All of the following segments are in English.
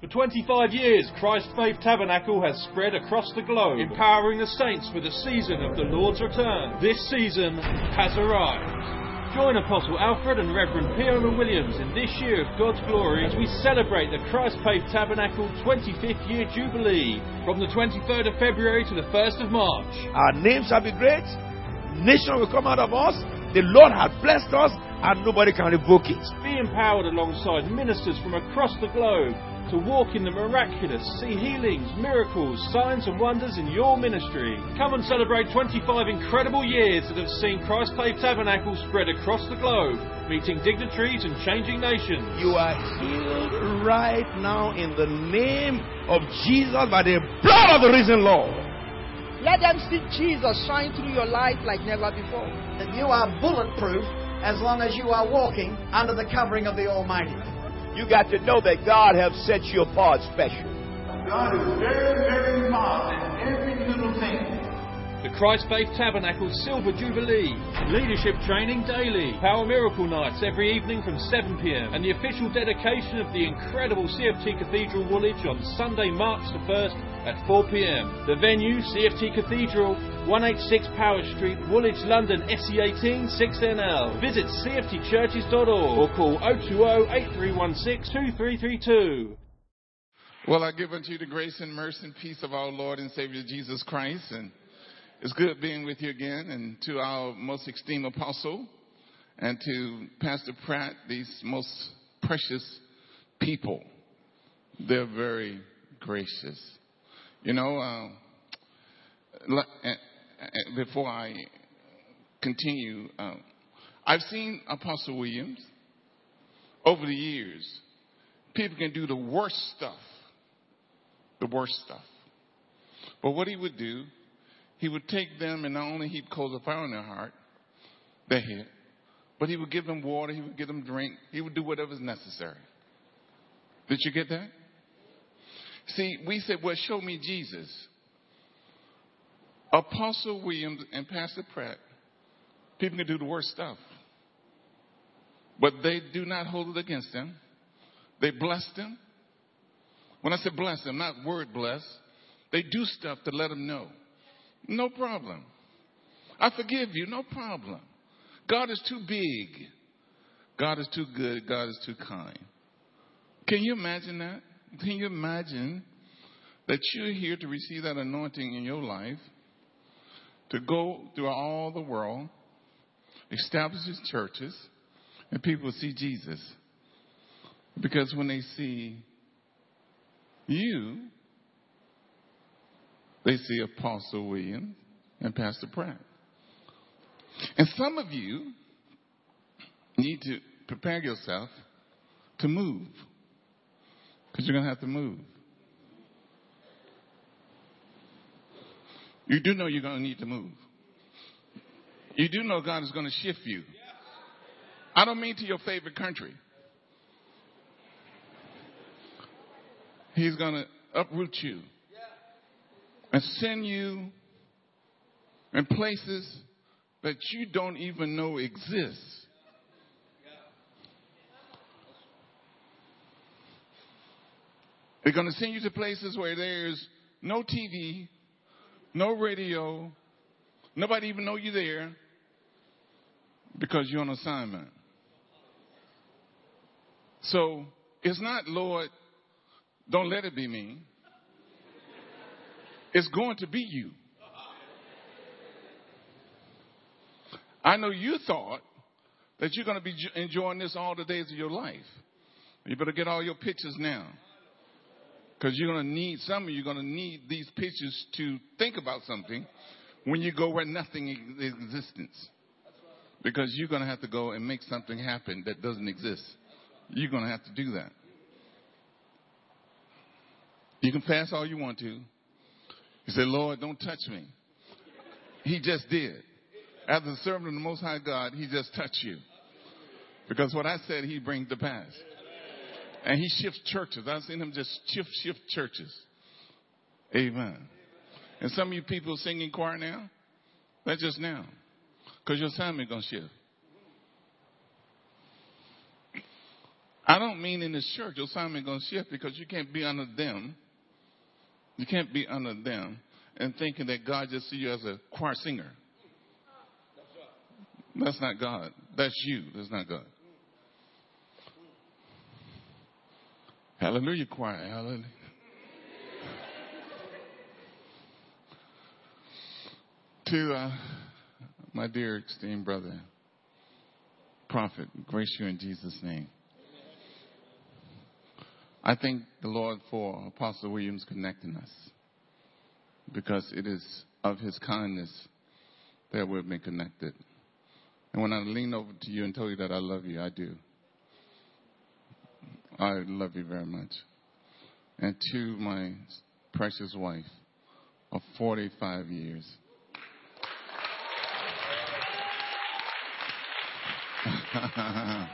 For 25 years, Christ Faith Tabernacle has spread across the globe, empowering the saints for the season of the Lord's return. This season has arrived. Join Apostle Alfred and Reverend Fiona Williams in this year of God's glory as we celebrate the Christ Faith Tabernacle 25th year jubilee from the 23rd of February to the 1st of March. Our name shall be great. Nation will come out of us. The Lord has blessed us, and nobody can revoke it. Be empowered alongside ministers from across the globe to walk in the miraculous, see healings, miracles, signs and wonders in your ministry. Come and celebrate 25 incredible years that have seen Christ Faith Tabernacle spread across the globe, meeting dignitaries and changing nations. You are healed right now in the name of Jesus by the blood of the risen Lord. Let them see Jesus shine through your life like never before. That you are bulletproof as long as you are walking under the covering of the Almighty. You got to know that God has set you apart special. God is very, very involved in every little thing. The Christ Faith Tabernacle Silver Jubilee, leadership training daily, Power Miracle Nights every evening from 7 pm, and the official dedication of the incredible CFT Cathedral Woolwich on Sunday, March the 1st at 4 pm. The venue, CFT Cathedral, 186 Powis Street, Woolwich, London, SE18 6NL. Visit cftchurches.org or call 020 8316 2332. Well, I give unto you the grace and mercy and peace of our Lord and Savior Jesus Christ. And it's good being with you again. And to our most esteemed apostle and to Pastor Pratt, these most precious people. They're very gracious. You know, uh, before I continue, uh, I've seen Apostle Williams over the years. People can do the worst stuff the worst stuff. But what he would do, he would take them and not only he'd close a fire in their heart, their head, but he would give them water, he would give them drink, he would do whatever whatever's necessary. Did you get that? See, we said, well, show me Jesus. Apostle Williams and Pastor Pratt, people can do the worst stuff. But they do not hold it against them. They bless them. When I say bless them, not word bless, they do stuff to let them know. No problem. I forgive you, no problem. God is too big. God is too good. God is too kind. Can you imagine that? Can you imagine that you're here to receive that anointing in your life, to go through all the world, establish churches, and people see Jesus? Because when they see you, they see Apostle William and Pastor Pratt. And some of you need to prepare yourself to move. Because you're going to have to move. You do know you're going to need to move. You do know God is going to shift you. I don't mean to your favorite country. He's going to uproot you and send you in places that you don't even know exist. They're going to send you to places where there's no TV, no radio, nobody even know you're there because you're on assignment. So it's not, Lord, don't let it be me. It's going to be you. I know you thought that you're going to be enjoying this all the days of your life. You better get all your pictures now. Because you're going to need, some of you are going to need these pictures to think about something when you go where nothing is existence. Because you're going to have to go and make something happen that doesn't exist. You're going to have to do that. You can fast all you want to. You say, Lord, don't touch me. He just did. As a servant of the Most High God, He just touched you. Because what I said, He brings to pass. And He shifts churches. I've seen Him just shift, shift churches. Amen. And some of you people singing choir now, that's just now. Because your assignment is going to shift. I don't mean in this church your assignment is going to shift because you can't be under them. You can't be under them and thinking that God just see you as a choir singer. That's not God. That's you. That's not God. Hallelujah, choir. Hallelujah. to uh, my dear esteemed brother, prophet, grace you in Jesus' name. I thank the Lord for Apostle Williams connecting us because it is of his kindness that we've been connected. And when I lean over to you and tell you that I love you, I do. I love you very much. And to my precious wife of 45 years.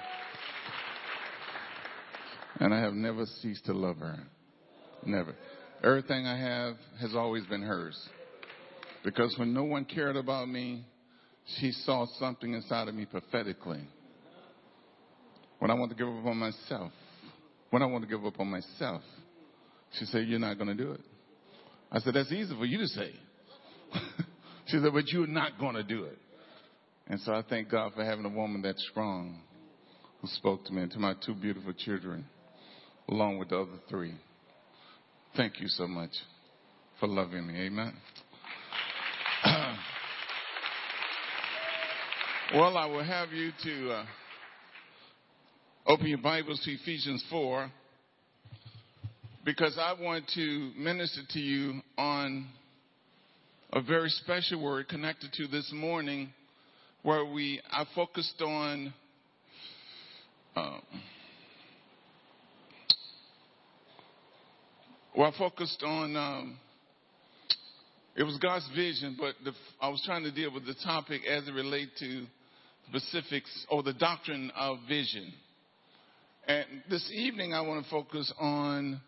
and I have never ceased to love her. Never. Everything I have has always been hers. Because when no one cared about me, she saw something inside of me prophetically. When I want to give up on myself, when I want to give up on myself, she said, You're not going to do it. I said, That's easy for you to say. she said, But you're not going to do it. And so I thank God for having a woman that strong who spoke to me and to my two beautiful children, along with the other three. Thank you so much for loving me. Amen. well, I will have you to uh, open your Bibles to Ephesians 4 because I want to minister to you on a very special word connected to this morning where we I focused on um, well, I focused on um, it was God's vision, but the, I was trying to deal with the topic as it relates to specifics or the doctrine of vision. And this evening, I want to focus on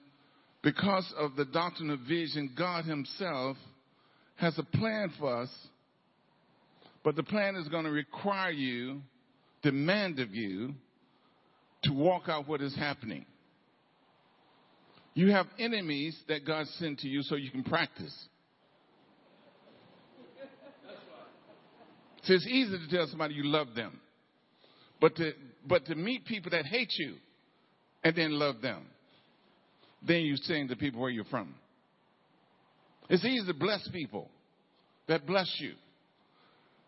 because of the doctrine of vision, God Himself has a plan for us but the plan is going to require you, demand of you, to walk out what is happening. You have enemies that God sent to you so you can practice. So it's easy to tell somebody you love them. But to, but to meet people that hate you and then love them, then you're saying to people where you're from. It's easy to bless people that bless you.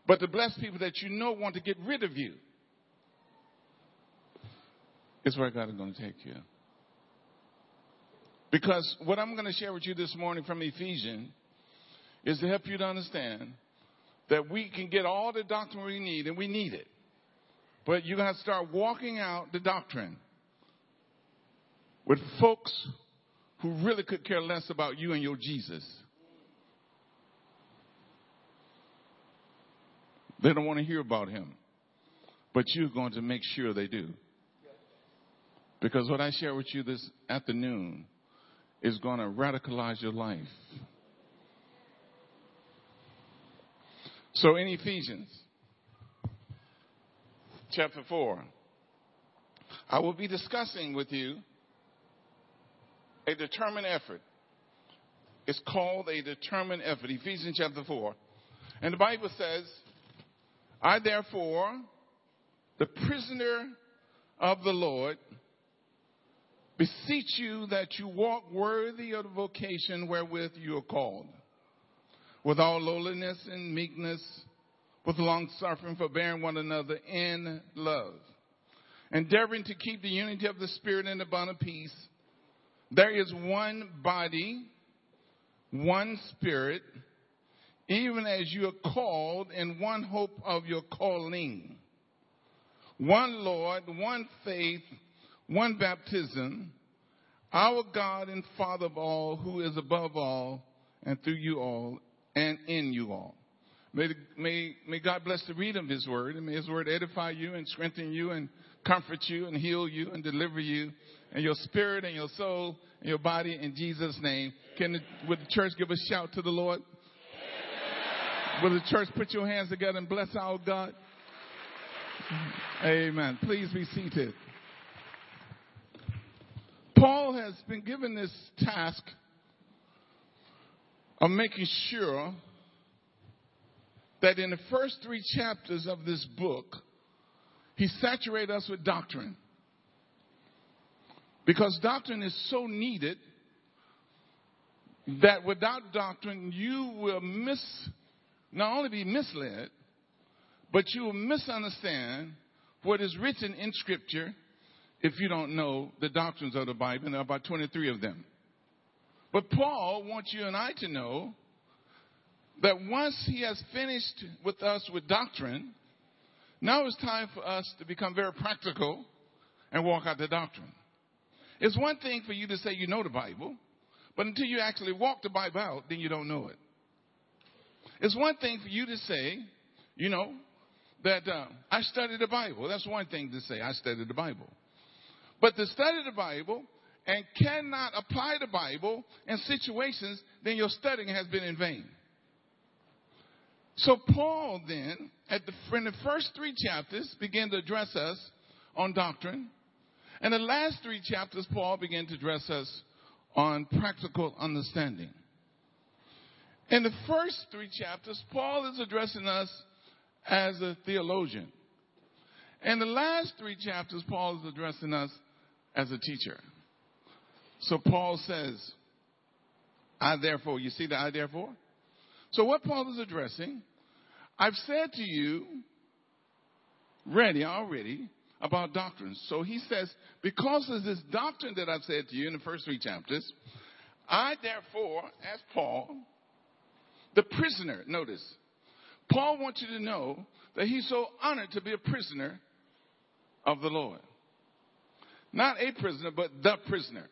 But to bless people that you know want to get rid of you is where God is going to take you. Because what I'm going to share with you this morning from Ephesians is to help you to understand that we can get all the doctrine we need, and we need it. But you got to start walking out the doctrine with folks who really could care less about you and your Jesus. They don't want to hear about him. But you're going to make sure they do. Because what I share with you this afternoon is going to radicalize your life. So in Ephesians chapter 4, I will be discussing with you a determined effort. It's called a determined effort. Ephesians chapter 4. And the Bible says, I therefore, the prisoner of the Lord, beseech you that you walk worthy of the vocation wherewith you are called, with all lowliness and meekness, with long suffering, forbearing one another in love, endeavoring to keep the unity of the Spirit in the bond of peace. There is one body, one Spirit, even as you are called in one hope of your calling. One Lord, one faith, one baptism, our God and Father of all, who is above all, and through you all, and in you all. May, may, may God bless the reading of His Word, and may His Word edify you and strengthen you and comfort you and heal you and deliver you and your spirit and your soul and your body in Jesus' name. Can the, would the church give a shout to the Lord? Will the church put your hands together and bless our God? Amen. Please be seated. Paul has been given this task of making sure that in the first three chapters of this book, he saturates us with doctrine. Because doctrine is so needed that without doctrine, you will miss, not only be misled, but you will misunderstand what is written in Scripture if you don't know the doctrines of the Bible, and there are about 23 of them. But Paul wants you and I to know that once he has finished with us with doctrine, now it's time for us to become very practical and walk out the doctrine. It's one thing for you to say you know the Bible, but until you actually walk the Bible out, then you don't know it. It's one thing for you to say, you know, that uh, I studied the Bible. That's one thing to say, I studied the Bible. But to study the Bible and cannot apply the Bible in situations, then your studying has been in vain. So Paul then, the, in the first three chapters, began to address us on doctrine. And the last three chapters, Paul began to address us on practical understanding. In the first three chapters, Paul is addressing us as a theologian. In the last three chapters, Paul is addressing us as a teacher. So Paul says, I therefore, you see the I therefore? So what Paul is addressing, I've said to you, ready already, about doctrines. So he says, because of this doctrine that I've said to you in the first three chapters, I therefore, as Paul, the prisoner, notice, Paul wants you to know that he's so honored to be a prisoner of the Lord. Not a prisoner, but the prisoner.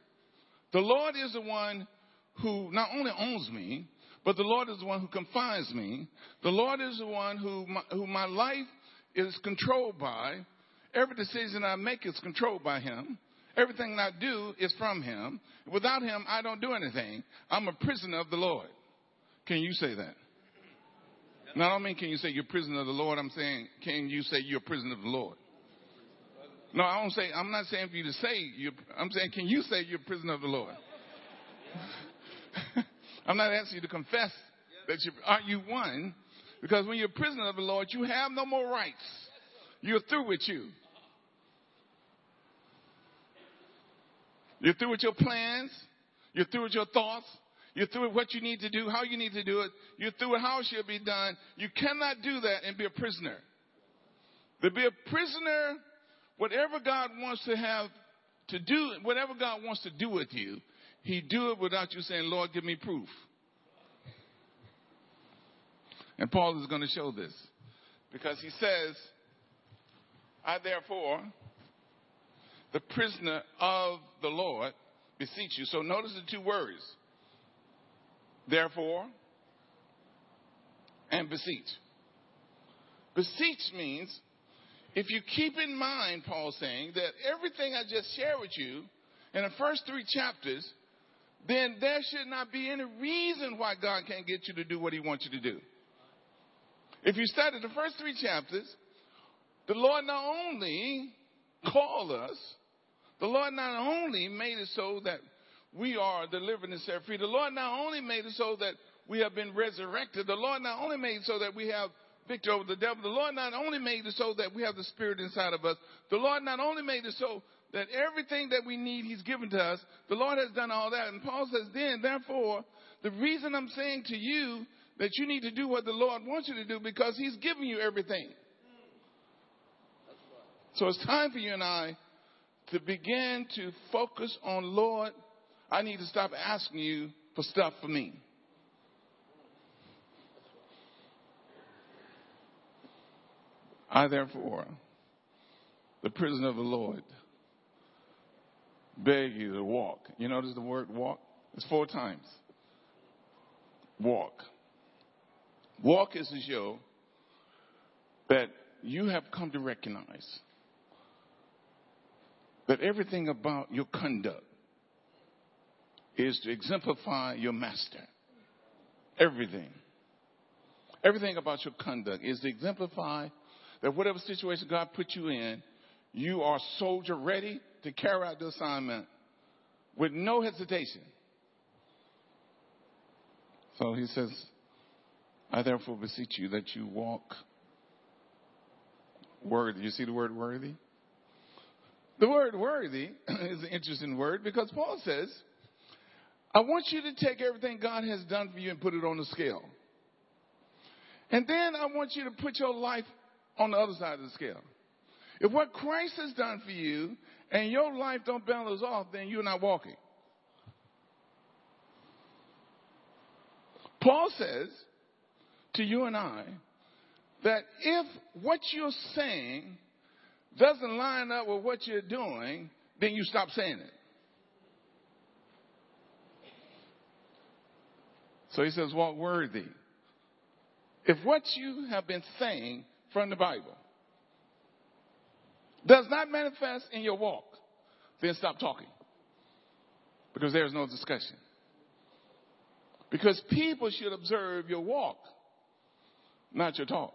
The Lord is the one who not only owns me, but the Lord is the one who confines me. The Lord is the one who my, who my life is controlled by. Every decision I make is controlled by Him. Everything I do is from Him. Without Him, I don't do anything. I'm a prisoner of the Lord. Can you say that? Don't mean can you say you're a prisoner of the Lord. I'm saying can you say you're a prisoner of the Lord? No, I don't say. I'm not saying for you to say. You, I'm saying, can you say you're a prisoner of the Lord? I'm not asking you to confess that you aren't you one, because when you're a prisoner of the Lord, you have no more rights. You're through with you. You're through with your plans. You're through with your thoughts. You're through with what you need to do, how you need to do it. You're through with how it should be done. You cannot do that and be a prisoner. To be a prisoner whatever God wants to have to do, whatever God wants to do with you, He do it without you saying, Lord, give me proof. And Paul is going to show this because he says, I therefore, the prisoner of the Lord, beseech you. So notice the two words. Therefore and beseech. Beseech means if you keep in mind, Paul's saying, that everything I just shared with you in the first three chapters, then there should not be any reason why God can't get you to do what he wants you to do. If you study the first three chapters, the Lord not only called us, the Lord not only made it so that we are delivered and set free, the Lord not only made it so that we have been resurrected, the Lord not only made it so that we have victory over the devil. The Lord not only made it so that we have the Spirit inside of us, the Lord not only made it so that everything that we need He's given to us, the Lord has done all that. And Paul says, then, therefore, the reason I'm saying to you that you need to do what the Lord wants you to do because He's given you everything. So it's time for you and I to begin to focus on, Lord, I need to stop asking you for stuff for me. I, therefore, the prisoner of the Lord, beg you to walk. You notice the word walk? It's four times. Walk. Walk is to show that you have come to recognize that everything about your conduct is to exemplify your master. Everything. Everything about your conduct is to exemplify that whatever situation God put you in, you are soldier ready to carry out the assignment with no hesitation. So he says, I therefore beseech you that you walk worthy. You see the word worthy? The word worthy is an interesting word because Paul says, I want you to take everything God has done for you and put it on the scale. And then I want you to put your life on the other side of the scale. If what Christ has done for you and your life don't balance off, then you're not walking. Paul says to you and I that if what you're saying doesn't line up with what you're doing, then you stop saying it. So he says, walk worthy. If what you have been saying from the Bible does not manifest in your walk, then stop talking. Because there's no discussion. Because people should observe your walk, not your talk.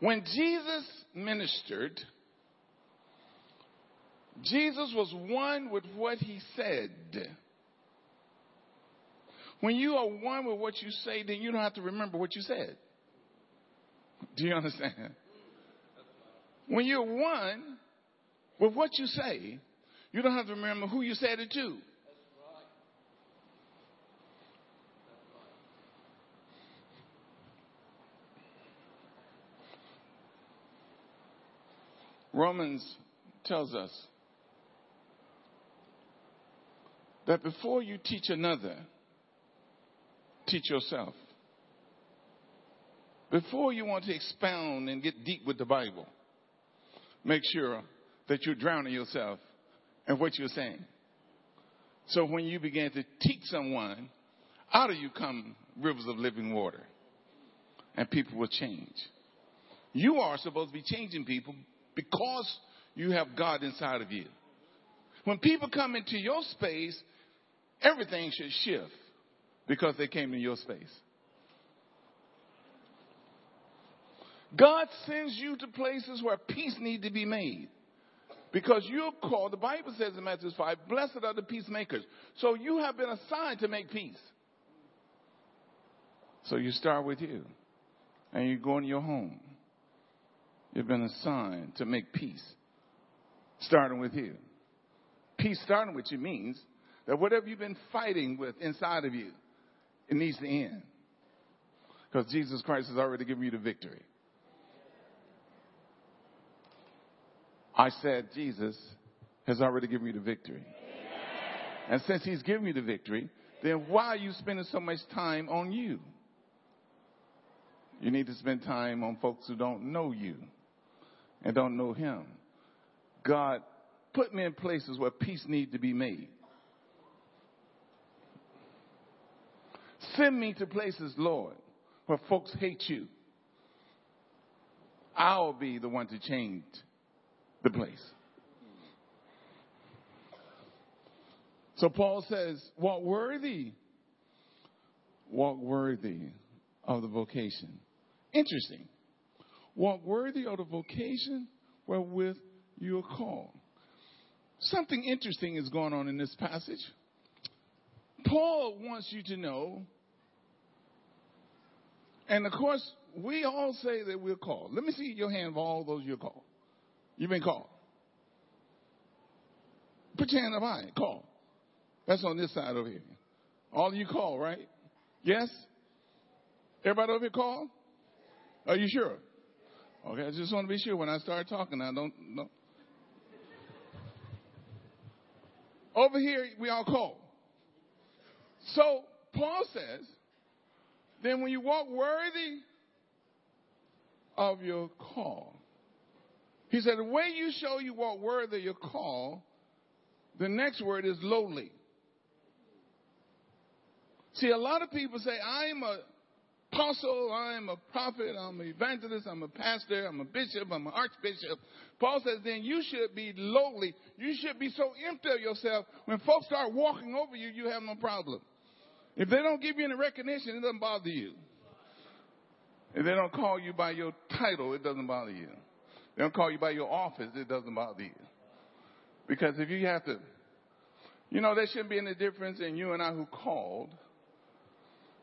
When Jesus ministered, Jesus was one with what he said. When you are one with what you say, then you don't have to remember what you said. Do you understand? When you're one with what you say, you don't have to remember who you said it to. Romans tells us that before you teach another, teach yourself. Before you want to expound and get deep with the Bible, make sure that you're drowning yourself in what you're saying. So when you begin to teach someone, out of you come rivers of living water, and people will change. You are supposed to be changing people because you have God inside of you. When people come into your space, everything should shift because they came in your space. God sends you to places where peace need to be made. Because you're called, the Bible says in Matthew 5, blessed are the peacemakers. So you have been assigned to make peace. So you start with you. And you go in your home. You've been assigned to make peace. Starting with you. Peace starting with you means that whatever you've been fighting with inside of you, it needs to end. Because Jesus Christ has already given you the victory. I said, Jesus has already given you the victory. And since he's given you the victory, then why are you spending so much time on you? You need to spend time on folks who don't know you and don't know him. God, put me in places where peace needs to be made. Send me to places, Lord, where folks hate you. I'll be the one to change the place. So Paul says, walk worthy. Walk worthy of the vocation. Interesting. Walk worthy of the vocation wherewith you are called. Something interesting is going on in this passage. Paul wants you to know, and of course, we all say that we're called. Let me see your hand of all those you're called. You've been called. Put your hand up high. Call. That's on this side over here. All of you call, right? Yes? Everybody over here call? Are you sure? Okay, I just want to be sure when I start talking, I don't know. Over here, we all call. So, Paul says, then when you walk worthy of your call, he said, the way you show you walk worthy of your call, the next word is lowly. See, a lot of people say, I'm a apostle, I'm a prophet, I'm an evangelist, I'm a pastor, I'm a bishop, I'm an archbishop. Paul says, then you should be lowly. You should be so empty of yourself. When folks start walking over you, you have no problem. If they don't give you any recognition, it doesn't bother you. If they don't call you by your title, it doesn't bother you. They don't call you by your office, it doesn't bother you. Because if you have to You know, there shouldn't be any difference in you and I who called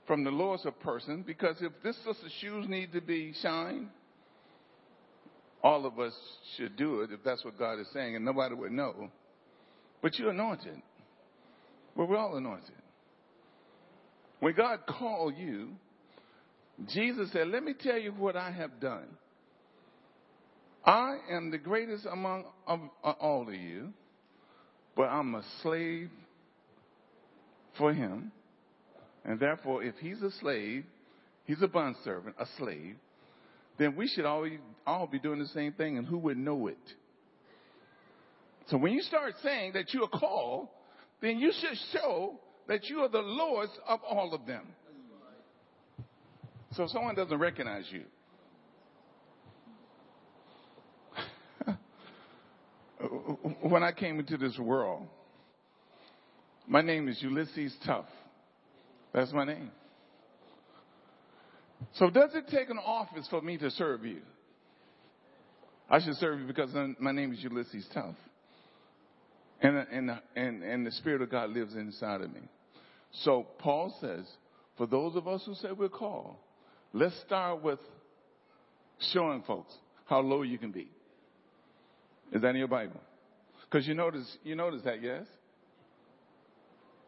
from the lowest of person because if this sister's shoes need to be shined, all of us should do it if that's what God is saying, and nobody would know. But you're anointed. Well, we're all anointed. When God called you, Jesus said, Let me tell you what I have done. I am the greatest among all of you, but I'm a slave for him. And therefore, if he's a slave, he's a bondservant, a slave, then we should all, all be doing the same thing, and who would know it? So when you start saying that you are called, then you should show that you are the lowest of all of them. So if someone doesn't recognize you, when I came into this world, my name is Ulysses Tuff. That's my name. So does it take an office for me to serve you? I should serve you because my name is Ulysses Tuff. And, and, and, and the Spirit of God lives inside of me. So Paul says, for those of us who say we're called, let's start with showing folks how low you can be. Is that in your Bible? Because you notice, you notice that, yes?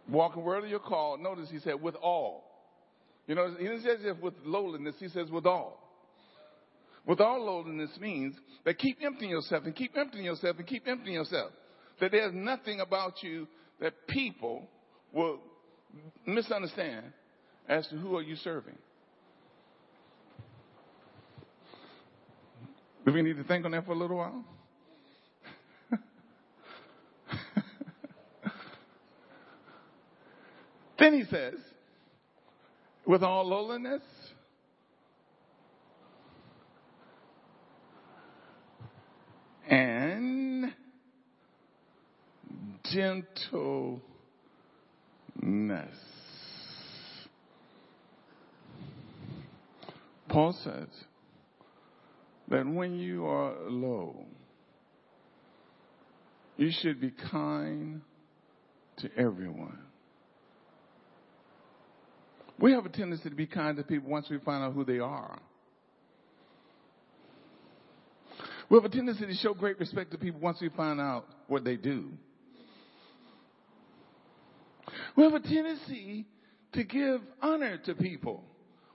Walking worthy of your call. Notice he said with all. You know, he didn't say with lowliness, he says with all. With all lowliness means that keep emptying yourself and keep emptying yourself and keep emptying yourself. That there's nothing about you that people will misunderstand as to who are you serving. Do we need to think on that for a little while? He says, with all lowliness, and gentleness. Paul says that when you are low, you should be kind to everyone. We have a tendency to be kind to people once we find out who they are. We have a tendency to show great respect to people once we find out what they do. We have a tendency to give honor to people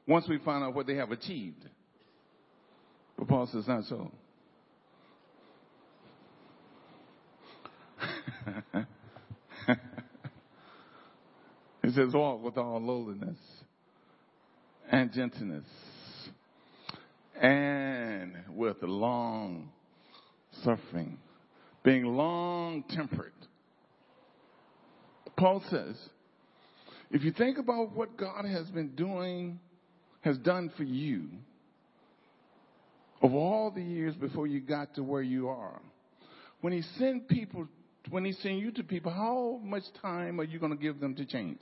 once we find out what they have achieved. But Paul says, not so. he says, walk with all lowliness and gentleness and with long suffering, being long tempered. Paul says, if you think about what God has been doing, has done for you, of all the years before you got to where you are, when He sent people, when He sent you to people, how much time are you going to give them to change?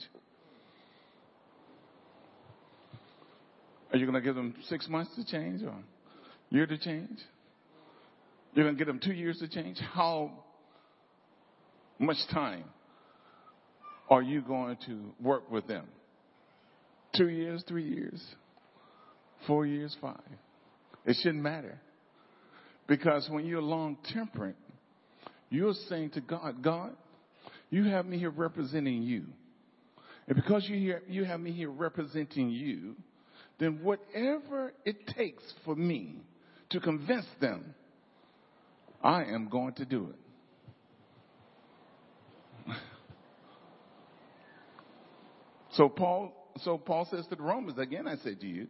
Are you going to give them six months to change or year to change? You're going to give them two years to change? How much time are you going to work with them? Two years, three years, four years, five. It shouldn't matter. Because when you're long temperate, you're saying to God, God, you have me here representing you. And because you, you have me here representing you, then whatever it takes for me to convince them, I am going to do it. So Paul, so Paul says to the Romans, again I say to you,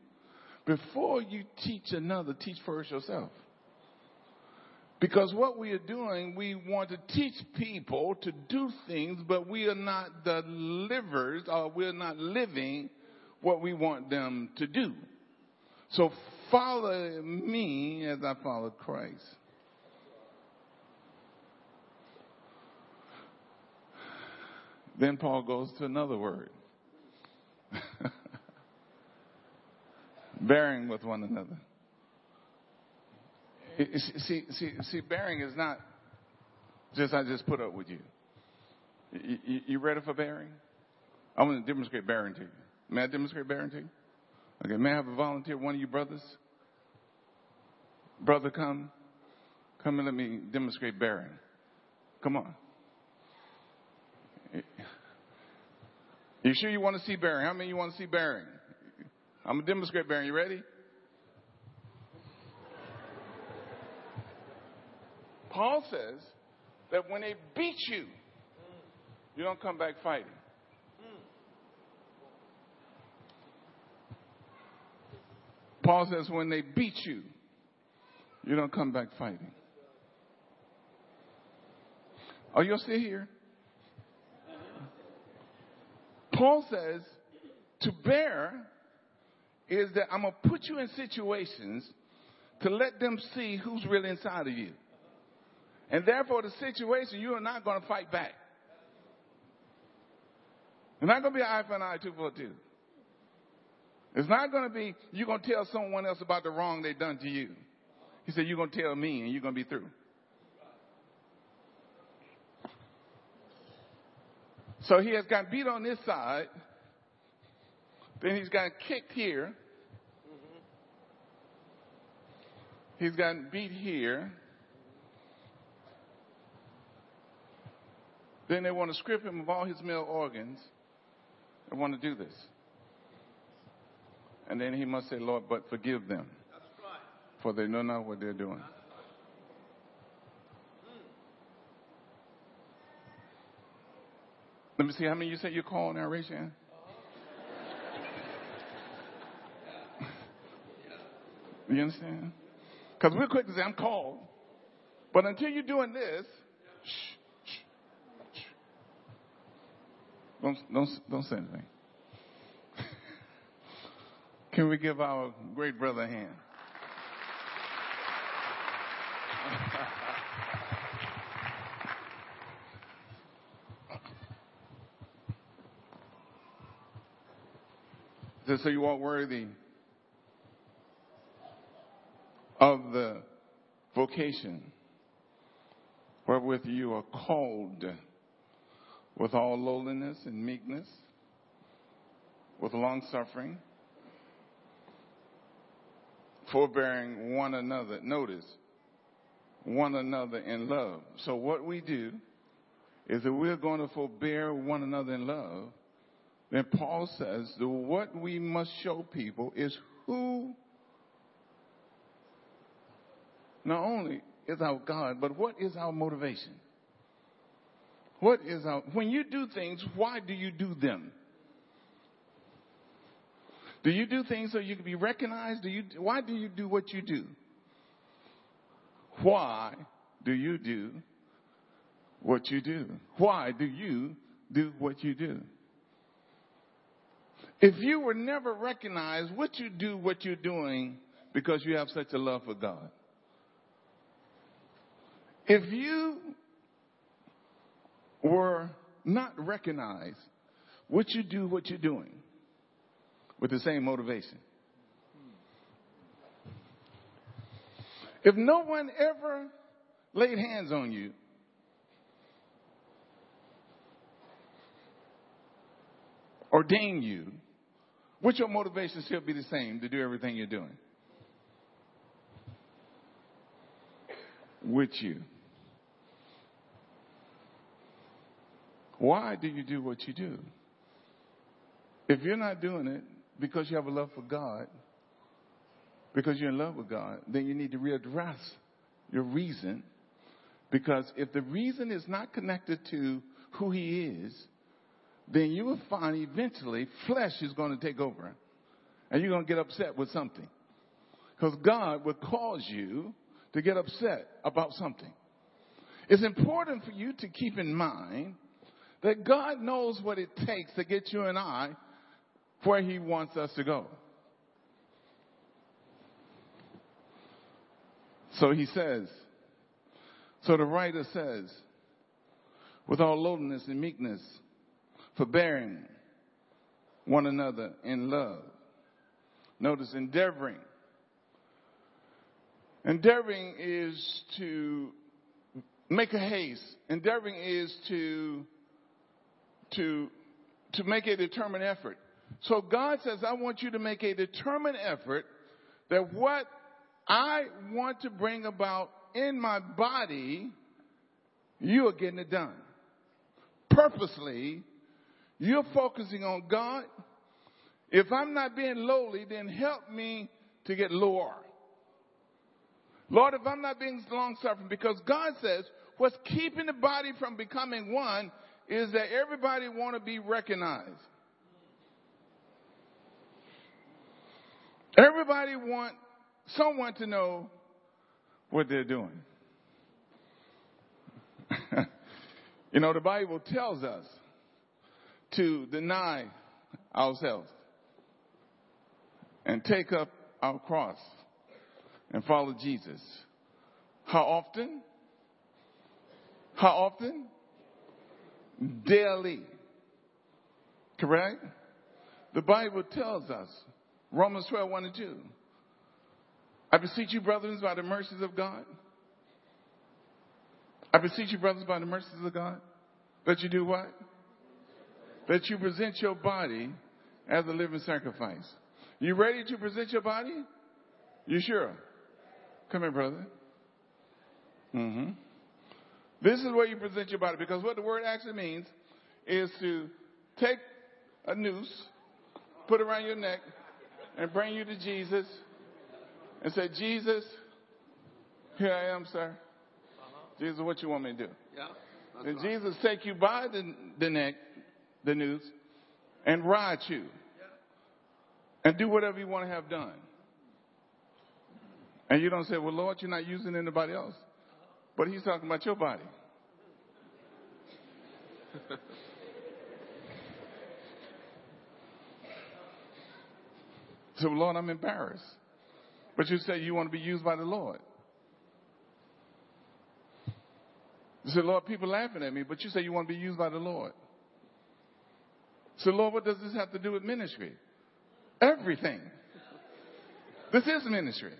before you teach another, teach first yourself. Because what we are doing, we want to teach people to do things, but we are not the livers, uh, or we're not living what we want them to do. So follow me as I follow Christ. Then Paul goes to another word. bearing with one another. See, see, see, bearing is not just I just put up with you. You, you, ready for bearing? I want to demonstrate bearing to you. May I demonstrate bearing? Okay, may I have a volunteer, one of you brothers? Brother, come. Come and let me demonstrate bearing. Come on. You sure you want to see bearing? How many you want to see bearing? I'm going to demonstrate bearing. You ready? Paul says that when they beat you, you don't come back fighting. Paul says when they beat you, you don't come back fighting. Are you still here? Paul says to bear is that I'm going to put you in situations to let them see who's really inside of you. And therefore, the situation, you are not going to fight back. You're not going to be eye for an eye, two for two. It's not going to be you're going to tell someone else about the wrong they done to you. He said, You're going to tell me and you're going to be through. So he has got beat on this side. Then he's got kicked here. He's gotten beat here. Then they want to strip him of all his male organs. They want to do this. And then he must say, Lord, but forgive them. For they know not what they're doing. Let me see how many you said you called now, raise your hand. You understand? Because we're quick to say, I'm called. But until you're doing this, shh, shh, shh. Don't, don't, don't say anything. Can we give our great brother a hand? Just so you are worthy of the vocation wherewith you are called with all lowliness and meekness, with long suffering, forbearing one another. Notice, one another in love. So what we do is that we're going to forbear one another in love. Then Paul says that what we must show people is who not only is our God, but what is our motivation? What is our, when you do things, why do you do them? Do you do things so you can be recognized? Do you, why do you do what you do? Why do you do what you do? Why do you do what you do? If you were never recognized, would you do what you're doing because you have such a love for God? If you were not recognized, would you do what you're doing with the same motivation? If no one ever laid hands on you, ordained you, would your motivation still be the same to do everything you're doing? Would you? Why do you do what you do? If you're not doing it because you have a love for God, because you're in love with God, then you need to readdress your reason. Because if the reason is not connected to who He is, then you will find eventually flesh is going to take over. And you're going to get upset with something. Because God will cause you to get upset about something. It's important for you to keep in mind that God knows what it takes to get you and I where He wants us to go. So He says, so the writer says, with all lowliness and meekness, forbearing one another in love. Notice endeavoring. Endeavoring is to make a haste. Endeavoring is to to, to make a determined effort. So God says, I want you to make a determined effort that what I want to bring about in my body, you are getting it done. Purposely, you're focusing on God. If I'm not being lowly, then help me to get lower. Lord, if I'm not being long suffering, because God says what's keeping the body from becoming one is that everybody want to be recognized. Everybody want someone to know what they're doing. you know, the Bible tells us to deny ourselves and take up our cross and follow Jesus. How often? How often? Daily. Correct? The Bible tells us, Romans 12, 1 and 2. I beseech you, brothers, by the mercies of God. I beseech you, brothers, by the mercies of God, that you do what? That you present your body as a living sacrifice. You ready to present your body? You sure? Come here, brother. Mm-hmm. This is where you present your body because what the word actually means is to take a noose, put around your neck, and bring you to Jesus and say, Jesus, here I am, sir. Jesus, what you want me to do? Yeah. And Jesus take you by the, the neck, the noose, and ride you. And do whatever you want to have done. And you don't say, well, Lord, you're not using anybody else. But he's talking about your body. so, Lord, I'm embarrassed. But you say you want to be used by the Lord. You say, Lord, people laughing at me, but you say you want to be used by the Lord. So, Lord, what does this have to do with ministry? Everything. This is ministry.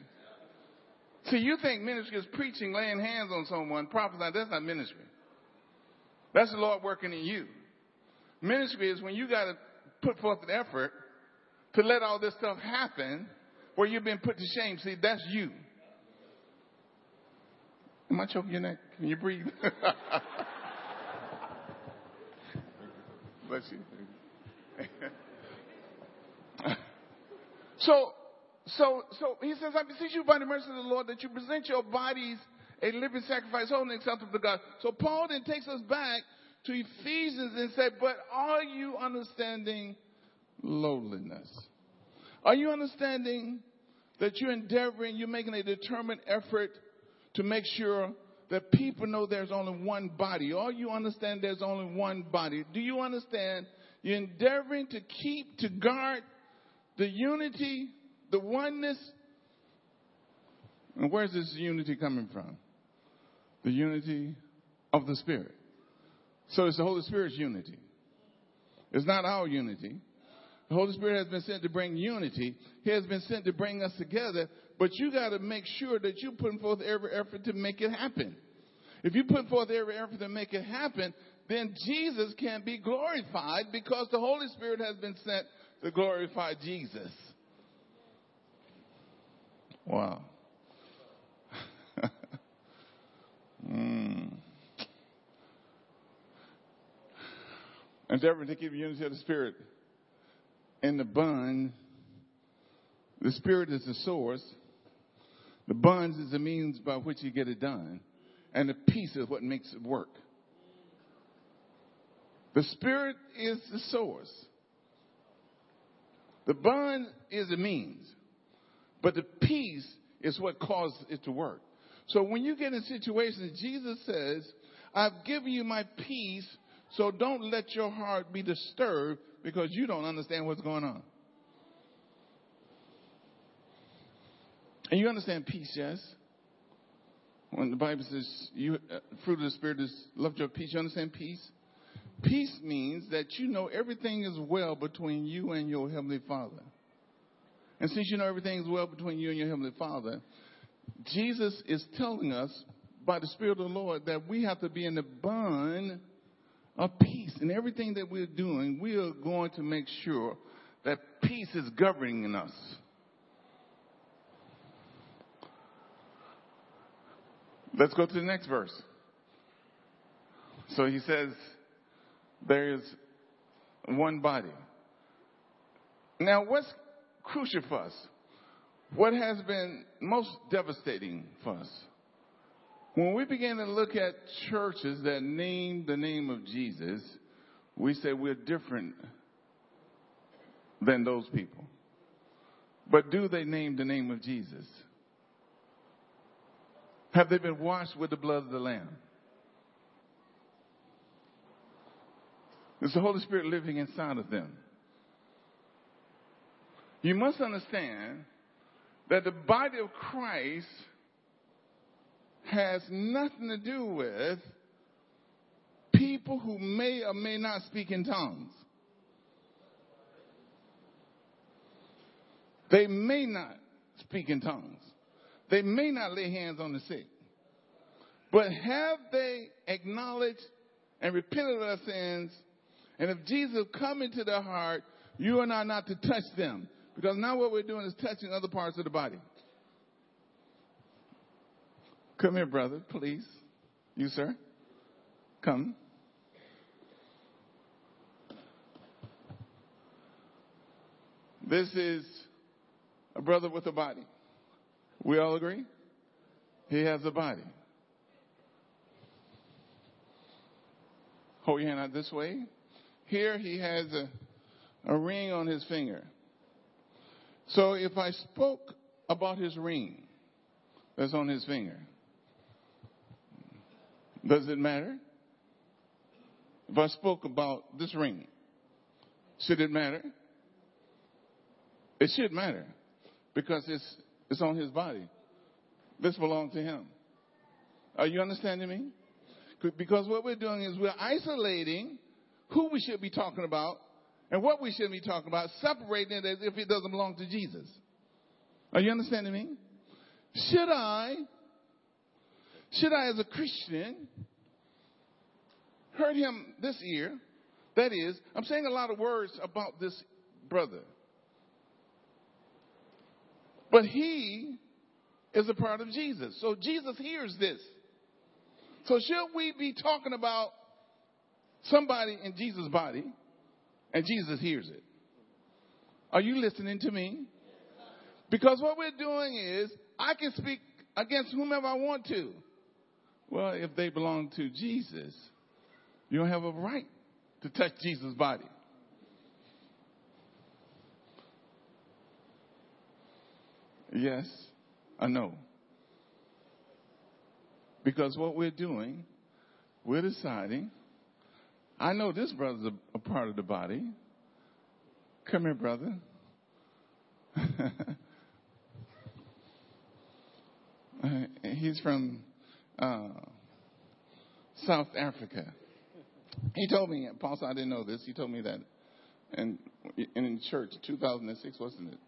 See, you think ministry is preaching, laying hands on someone, prophesying. That's not ministry. That's the Lord working in you. Ministry is when you got to put forth an effort to let all this stuff happen where you've been put to shame. See, that's you. Am I choking your neck? Can you breathe? Bless you. so, so, so he says, I beseech you by the mercy of the Lord that you present your bodies a living sacrifice, holy and acceptable to God. So Paul then takes us back to Ephesians and said, but are you understanding lowliness? Are you understanding that you're endeavoring, you're making a determined effort to make sure that people know there's only one body? Or you understand there's only one body? Do you understand you're endeavoring to keep, to guard the unity, the oneness? And where's this unity coming from? The unity of the Spirit. So it's the Holy Spirit's unity. It's not our unity. The Holy Spirit has been sent to bring unity. He has been sent to bring us together. But you got to make sure that you're putting forth every effort to make it happen. If you put forth every effort to make it happen, then Jesus can be glorified because the Holy Spirit has been sent to glorify Jesus. Wow. mm. Endeavoring to keep unity of the Spirit in the bun. The Spirit is the source. The buns is the means by which you get it done. And the peace is what makes it work. The Spirit is the source. The bun is the means. But the peace is what causes it to work. So when you get in situations, Jesus says, I've given you my peace, so don't let your heart be disturbed because you don't understand what's going on. And you understand peace, yes? When the Bible says you, uh, fruit of the Spirit is love, joy, peace, you understand peace? Peace means that you know everything is well between you and your Heavenly Father. And since you know everything is well between you and your Heavenly Father, Jesus is telling us by the Spirit of the Lord that we have to be in the bond of peace. In everything that we're doing, we are going to make sure that peace is governing us. Let's go to the next verse. So he says, there is one body. Now, what's crucial for us? What has been most devastating for us? When we begin to look at churches that name the name of Jesus, we say we're different than those people. But do they name the name of Jesus? Have they been washed with the blood of the Lamb? Is the Holy Spirit living inside of them? You must understand that the body of Christ has nothing to do with people who may or may not speak in tongues. They may not speak in tongues. They may not lay hands on the sick. But have they acknowledged and repented of their sins? And if Jesus come into their heart, you and I not to touch them. Because now what we're doing is touching other parts of the body. Come here, brother, please. You, sir. Come. This is a brother with a body. We all agree? He has a body. Hold your hand out this way. Here he has a, a ring on his finger. So if I spoke about his ring that's on his finger, does it matter? If I spoke about this ring, should it matter? It should matter because it's, it's on his body. This belongs to him. Are you understanding me? Because what we're doing is we're isolating who we should be talking about and what we should be talking about, separating it as if it doesn't belong to Jesus. Are you understanding me? Should I, should I as a Christian, hurt him this year? That is, I'm saying a lot of words about this brother. But he is a part of Jesus. So Jesus hears this. So should we be talking about somebody in Jesus' body and Jesus hears it? Are you listening to me? Because what we're doing is I can speak against whomever I want to. Well, if they belong to Jesus, you don't have a right to touch Jesus' body. Yes, I know. Because what we're doing, we're deciding. I know this brother's a, a part of the body. Come here, brother. Uh, he's from uh, South Africa. He told me, Paul I didn't know this. He told me that and in church, 2006, wasn't it?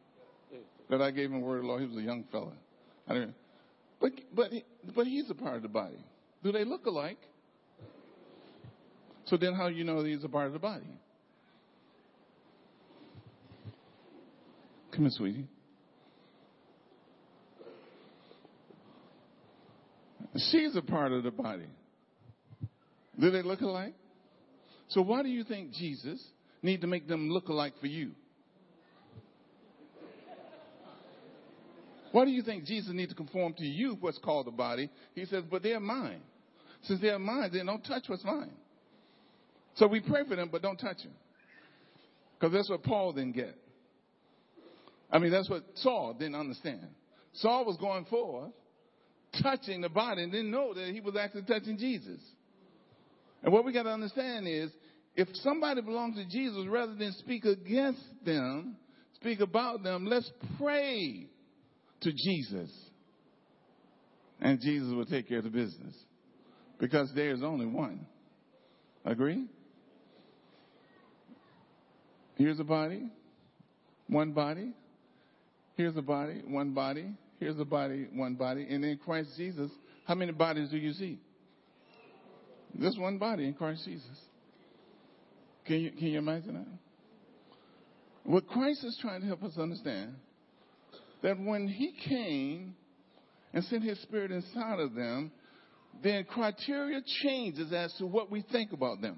That I gave him word of law. He was a young fella. I didn't, but but but he's a part of the body. Do they look alike? So then, how do you know he's a part of the body? Come here, sweetie. She's a part of the body. Do they look alike? So why do you think Jesus need to make them look alike for you? Why do you think Jesus need to conform to you what's called the body? He says, but they're mine. Since they're mine, then don't touch what's mine. So we pray for them, but don't touch them. Because that's what Paul didn't get. I mean, that's what Saul didn't understand. Saul was going forth, touching the body, and didn't know that he was actually touching Jesus. And what we got to understand is, if somebody belongs to Jesus, rather than speak against them, speak about them, let's pray to Jesus. And Jesus will take care of the business. Because there is only one. Agree? Here's a body, one body. Here's a body, one body. Here's a body, one body. And in Christ Jesus, how many bodies do you see? This one body in Christ Jesus. Can you, can you imagine that? What Christ is trying to help us understand that when he came and sent his spirit inside of them, then criteria changes as to what we think about them.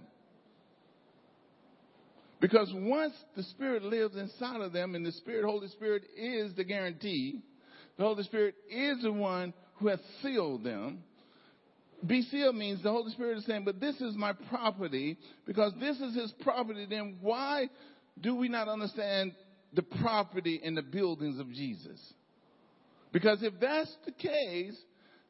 Because once the Spirit lives inside of them, and the Spirit, Holy Spirit, is the guarantee, the Holy Spirit is the one who has sealed them. Be sealed means the Holy Spirit is saying, but this is my property, because this is his property, then why do we not understand the property and the buildings of Jesus? Because if that's the case,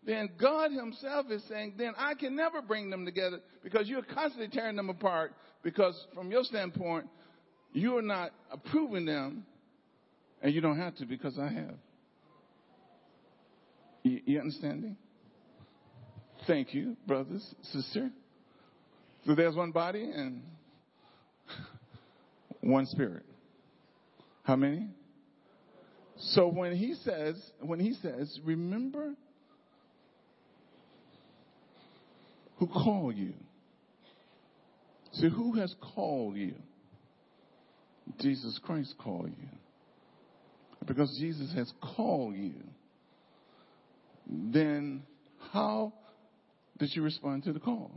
then God Himself is saying, then I can never bring them together because you're constantly tearing them apart because from your standpoint, you are not approving them and you don't have to because I have. You, you understanding? Thank you, brothers, sister. So there's one body and one spirit. How many? So when he says, when he says, remember who called you. See, who has called you? Jesus Christ called you. Because Jesus has called you, then how did you respond to the call?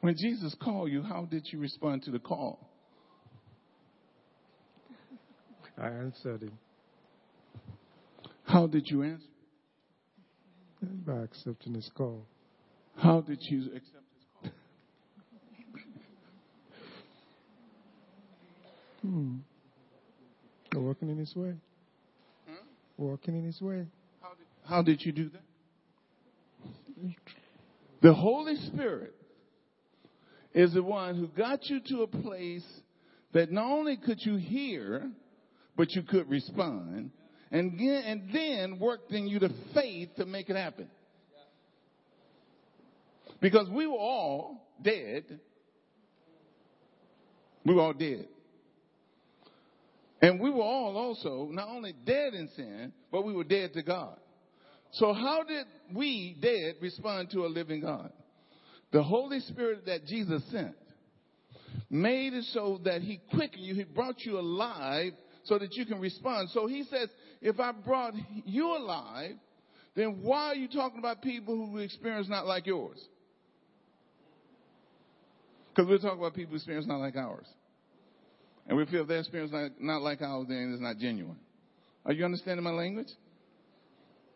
When Jesus called you, how did you respond to the call? I answered him How did you answer? by accepting his call. How did you accept his call? Hmm. Working in his way. Walking in his way. How did, how did you do that? The Holy Spirit is the one who got you to a place that not only could you hear, but you could respond, and then, and then worked in you the faith to make it happen. Because we were all dead. We were all dead. And we were all also not only dead in sin, but we were dead to God. So how did we, dead, respond to a living God? The Holy Spirit that Jesus sent made it so that He quickened you, He brought you alive so that you can respond. So He says, if I brought you alive, then why are you talking about people who experience not like yours? Because we're talking about people who experience not like ours. And we feel if their experience not, not like ours, then it's not genuine. Are you understanding my language?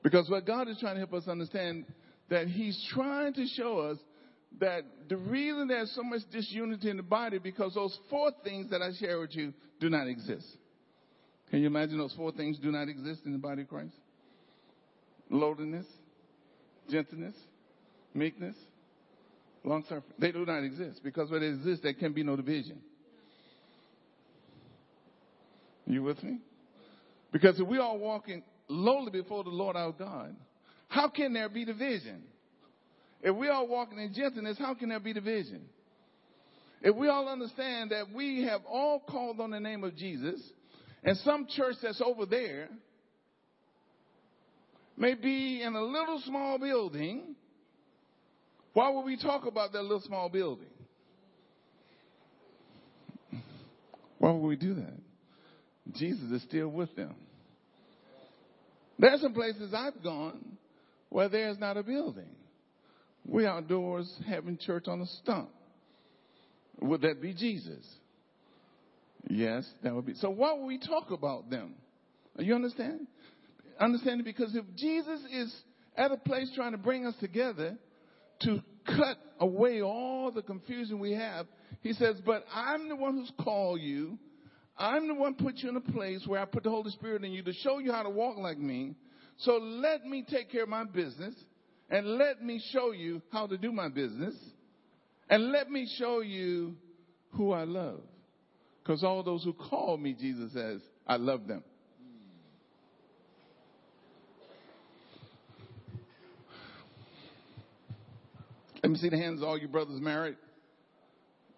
Because what God is trying to help us understand that He's trying to show us that the reason there's so much disunity in the body because those four things that I share with you do not exist. Can you imagine those four things do not exist in the body of Christ? Lowliness, gentleness, meekness, long suffering. They do not exist because where they exist, there can be no division. You with me? Because if we are walking lowly before the Lord our God, how can there be division? If we are walking in gentleness, how can there be division? If we all understand that we have all called on the name of Jesus, and some church that's over there may be in a little small building, why would we talk about that little small building? Why would we do that? Jesus is still with them. There's some places I've gone where there's not a building. We outdoors having church on a stump. Would that be Jesus? Yes, that would be. So why would we talk about them? You understand? Understand it because if Jesus is at a place trying to bring us together to cut away all the confusion we have, he says, But I'm the one who's called you. I'm the one put you in a place where I put the Holy Spirit in you to show you how to walk like me. So let me take care of my business and let me show you how to do my business and let me show you who I love. Because all those who call me, Jesus says, I love them. Let me see the hands of all you brothers married.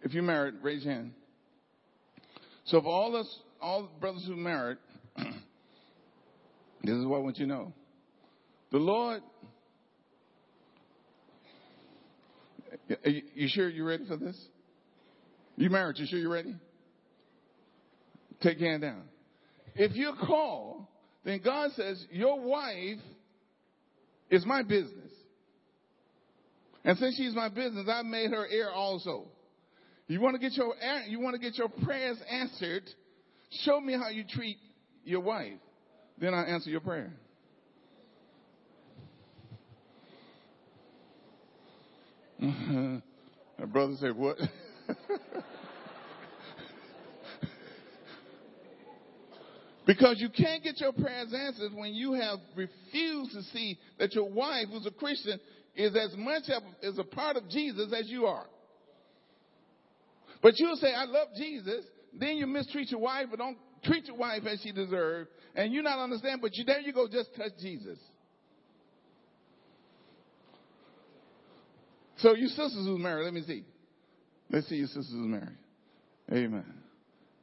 If you're married, raise your hand. So for all us, all brothers who married, this is what I want you to know. The Lord, You, you sure you're ready for this? You married? You sure you're ready? Take your hand down. If you're called, then God says, Your wife is my business. And since she's my business, I made her heir also. You want to get your you want to get your prayers answered? Show me how you treat your wife. Then I'll answer your prayer. My brother said, What? because you can't get your prayers answered when you have refused to see that your wife, who's a Christian, is as much as a part of Jesus as you are. But you'll say, I love Jesus. Then you mistreat your wife or don't treat your wife as she deserves. And you not understand, but you, there you go, just touch Jesus. So you sisters who's married, let me see. Let's see your sisters who's married. Amen.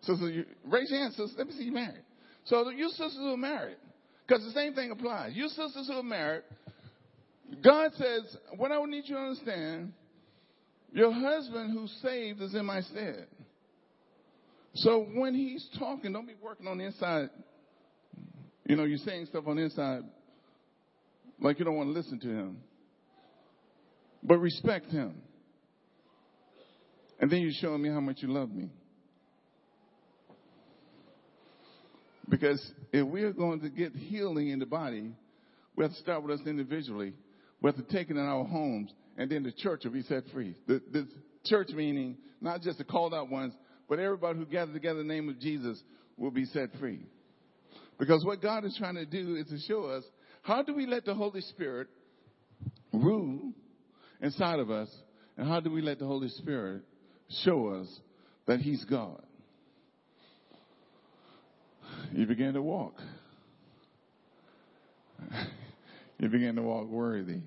Sister, you, raise your hand, sister. Let me see you married. So you sisters who are married, because the same thing applies. You sisters who are married, God says, what I need you to understand, your husband who saved is in my stead. So when he's talking, don't be working on the inside. You know, you're saying stuff on the inside like you don't want to listen to him. But respect him. And then you're showing me how much you love me. Because if we're going to get healing in the body, we have to start with us individually. We have to take it in our homes, and then the church will be set free. The, church meaning not just the called out ones, but everybody who gathers together in the name of Jesus will be set free. Because what God is trying to do is to show us how do we let the Holy Spirit rule inside of us, and how do we let the Holy Spirit show us that He's God? You begin to walk. You begin to walk worthy.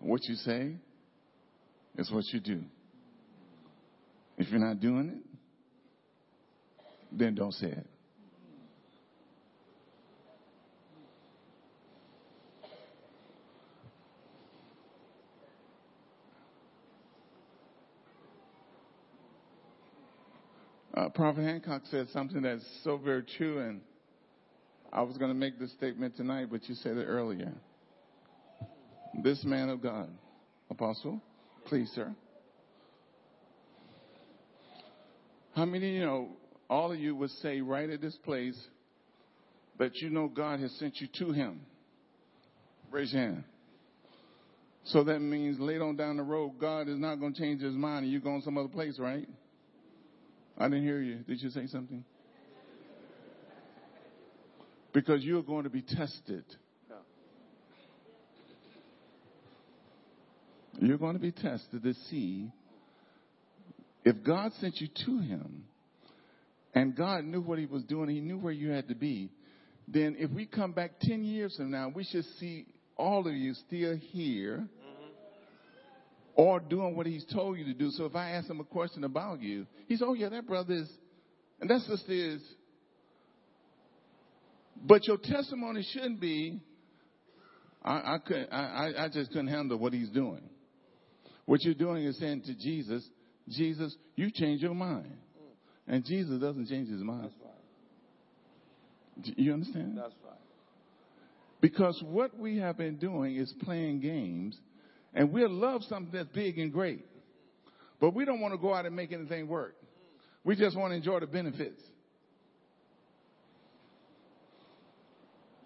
What you say is what you do. If you're not doing it, then don't say it. Uh, Prophet Hancock said something that's so very true, and I was going to make this statement tonight, but you said it earlier. This man of God, Apostle, please, sir. How many you know, all of you would say right at this place that you know God has sent you to him? Raise your hand. So that means later on down the road, God is not going to change his mind and you're going some other place, right? I didn't hear you. Did you say something? Because you're going to be tested. You're going to be tested to see if God sent you to Him and God knew what He was doing, He knew where you had to be, then if we come back 10 years from now, we should see all of you still here mm-hmm. or doing what he's told you to do. So if I ask him a question about you, he's, Oh, yeah, that brother is, and that sister is. But your testimony shouldn't be, I, I, could, I, I just couldn't handle what he's doing. What you're doing is saying to Jesus, Jesus, you change your mind. And Jesus doesn't change his mind. Right. You understand? That's right. Because what we have been doing is playing games and we'll love something that's big and great. But we don't want to go out and make anything work. We just want to enjoy the benefits.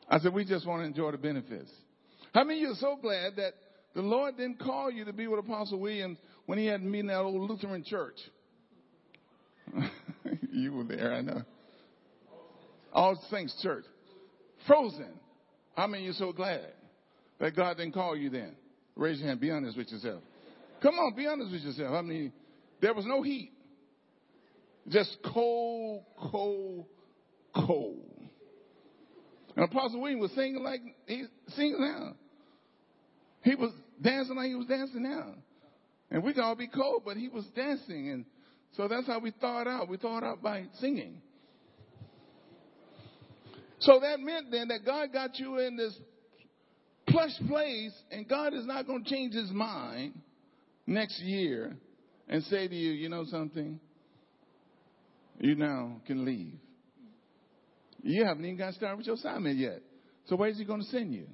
I said, we just want to enjoy the benefits. How many of you are so glad that the Lord didn't call you to be with Apostle Williams when he had a meeting at old Lutheran church? you were there, I know. All Saints Church. Frozen. How many you are so glad that God didn't call you then? Raise your hand. Be honest with yourself. Come on, be honest with yourself. I mean, there was no heat. Just cold, cold, cold. And Apostle William was singing like he sings now. He was dancing like he was dancing now. And we can all be cold, but he was dancing. And so that's how we thought out. We thought out by singing. So that meant then that God got you in this plush place, and God is not going to change his mind next year and say to you, you know something? You now can leave. You haven't even got started with your assignment yet. So where's he going to send you?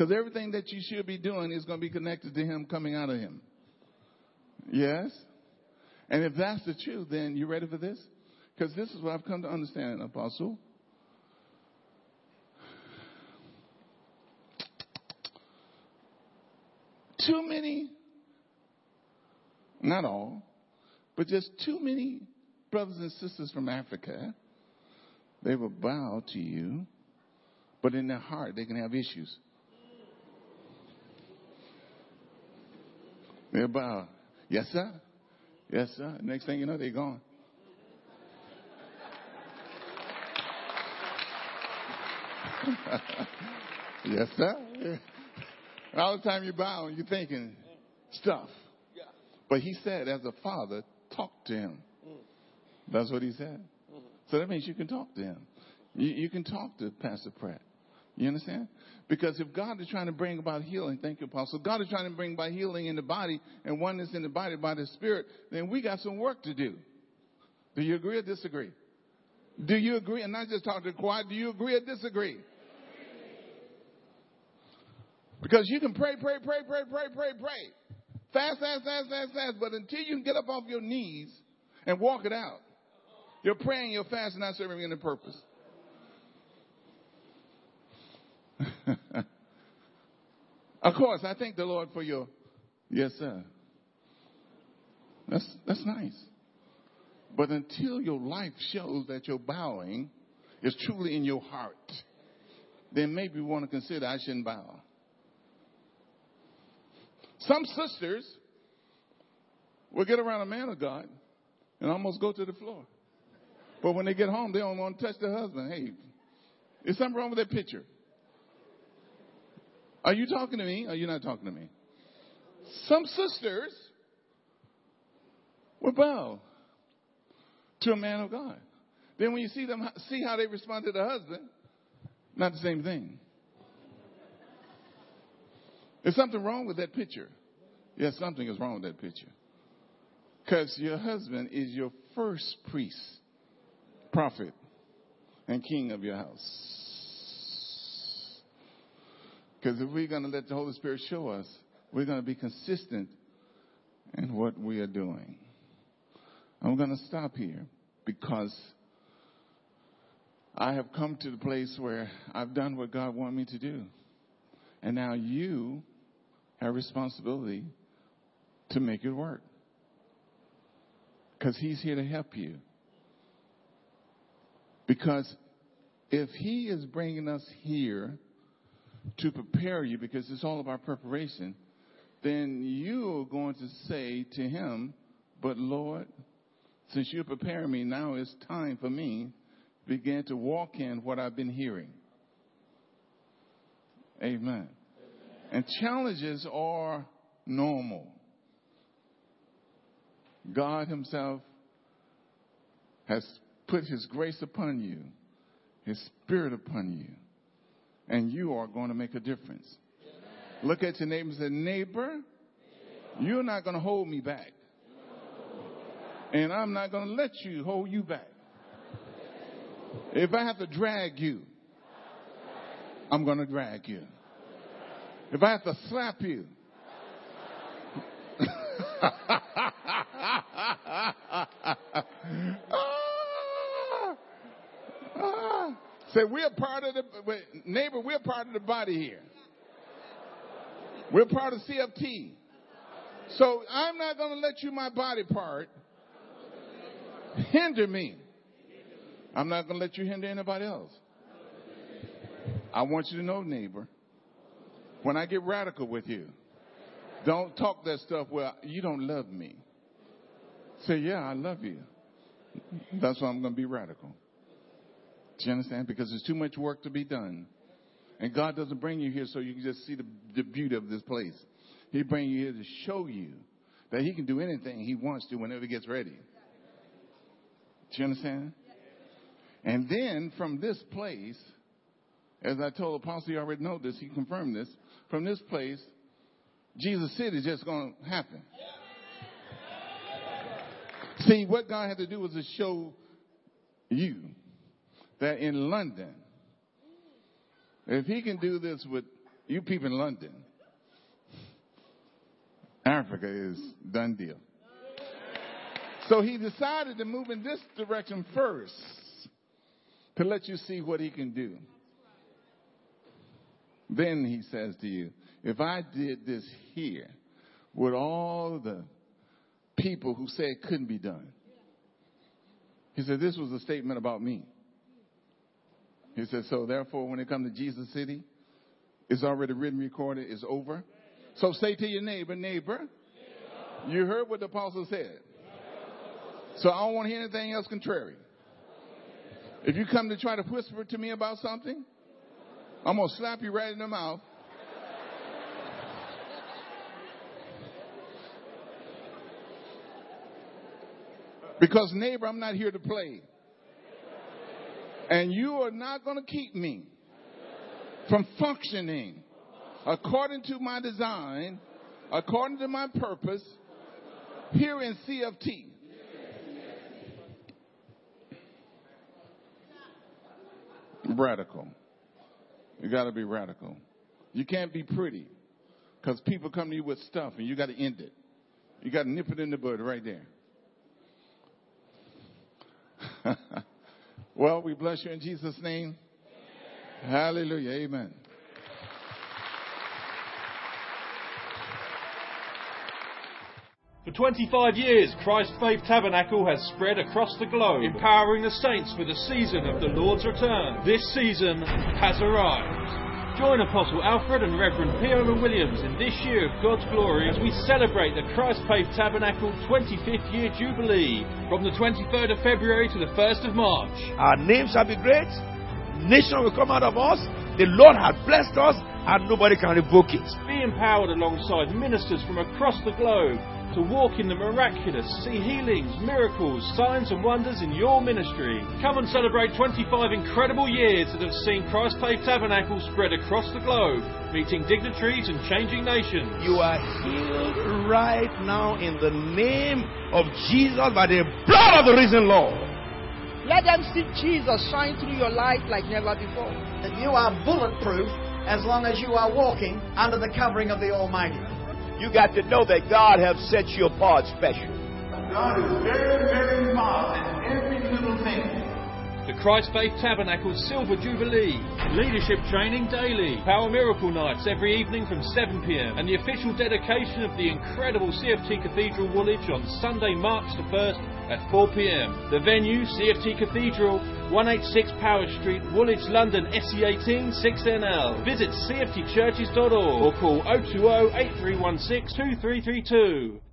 Because everything that you should be doing is going to be connected to him coming out of him. Yes? And if that's the truth, then you ready for this? Because this is what I've come to understand, Apostle. Too many, not all, but just too many brothers and sisters from Africa, they will bow to you, but in their heart they can have issues. They'll bow. Yes, sir. Yes, sir. Next thing you know, they're gone. yes, sir. All the time you bow you're thinking stuff. But he said, as a father, talk to him. That's what he said. So that means you can talk to him. You, you can talk to Pastor Pratt. You understand? Because if God is trying to bring about healing, thank you, Apostle. God is trying to bring about healing in the body and oneness in the body by the Spirit, then we got some work to do. Do you agree or disagree? Do you agree? And not just talk to the choir. Do you agree or disagree? Because you can pray, pray, pray, pray, pray, pray, pray. Fast, fast, fast, fast, fast. But until you can get up off your knees and walk it out, you're praying, you're fasting, not serving any purpose. of course, I thank the Lord for your yes, sir. That's that's nice. But until your life shows that your bowing is truly in your heart, then maybe we want to consider I shouldn't bow. Some sisters will get around a man of God and almost go to the floor. But when they get home, they don't want to touch their husband. Hey, is something wrong with that picture? Are you talking to me? Are you not talking to me? Some sisters will bow to a man of God. Then when you see them, see how they respond to the husband, not the same thing. There's something wrong with that picture. Yes, something is wrong with that picture. Because your husband is your first priest, prophet, and king of your house. Because if we're going to let the Holy Spirit show us, we're going to be consistent in what we are doing. I'm going to stop here because I have come to the place where I've done what God wanted me to do. And now you have responsibility to make it work. Because He's here to help you. Because if He is bringing us here to prepare you, because it's all about preparation, then you're going to say to Him, But Lord, since you're preparing me, now it's time for me to begin to walk in what I've been hearing. Amen. And challenges are normal. God Himself has put His grace upon you, His Spirit upon you, and you are going to make a difference. Look at your neighbor and say, Neighbor, you're not going to hold me back. And I'm not going to let you hold you back. If I have to drag you, I'm going to drag you. If I have to slap you, Say, we're part of the, neighbor, we're part of the body here. We're part of CFT. So I'm not going to let you, my body part, hinder me. I'm not going to let you hinder anybody else. I want you to know, neighbor, when I get radical with you, don't talk that stuff where you don't love me. Say, yeah, I love you. That's why I'm going to be radical. Do you understand? Because there's too much work to be done. And God doesn't bring you here so you can just see the, the beauty of this place. He brings you here to show you that He can do anything He wants to whenever He gets ready. Do you understand? And then from this place, as I told Apostle, you already know this, he confirmed this. From this place, Jesus City is just going to happen. See, what God had to do was to show you that in London, if he can do this with you people in London, Africa is done deal. So he decided to move in this direction first to let you see what he can do. Then he says to you, if I did this here with all the people who say it couldn't be done, he said, this was a statement about me. He said, so therefore, when it comes to Jesus City, it's already written, recorded, it's over. So say to your neighbor, neighbor, you heard what the apostle said. So I don't want to hear anything else contrary. If you come to try to whisper to me about something, I'm going to slap you right in the mouth. Because, neighbor, I'm not here to play. And you are not going to keep me from functioning according to my design, according to my purpose, here in CFT. Radical. You got to be radical. You can't be pretty because people come to you with stuff and you got to end it. You got to nip it in the bud right there. well, we bless you in Jesus' name. Amen. Hallelujah. Amen. For 25 years, Christ Faith Tabernacle has spread across the globe, empowering the saints for the season of the Lord's return. This season has arrived. Join Apostle Alfred and Reverend Pierre Williams in this year of God's glory as we celebrate the Christ Faith Tabernacle 25th year jubilee from the 23rd of February to the 1st of March. Our name shall be great. Nation will come out of us. The Lord has blessed us and nobody can revoke it. Be empowered alongside ministers from across the globe to walk in the miraculous, see healings, miracles, signs and wonders in your ministry. Come and celebrate 25 incredible years that have seen Christ Faith Tabernacle spread across the globe, meeting dignitaries and changing nations. You are healed right now in the name of Jesus by the blood of the risen Lord. Let them see Jesus shine through your life like never before. That you are bulletproof as long as you are walking under the covering of the Almighty. You got to know that God has set you apart special. God is very, very The Christ Faith Tabernacle Silver Jubilee. Leadership training daily. Power Miracle Nights every evening from 7 pm. And the official dedication of the incredible CFT Cathedral Woolwich on Sunday, March the 1st at 4 pm. The venue, CFT Cathedral, 186 Powis Street, Woolwich, London, SE18 6NL. Visit cftchurches.org or call 020 8316 2332.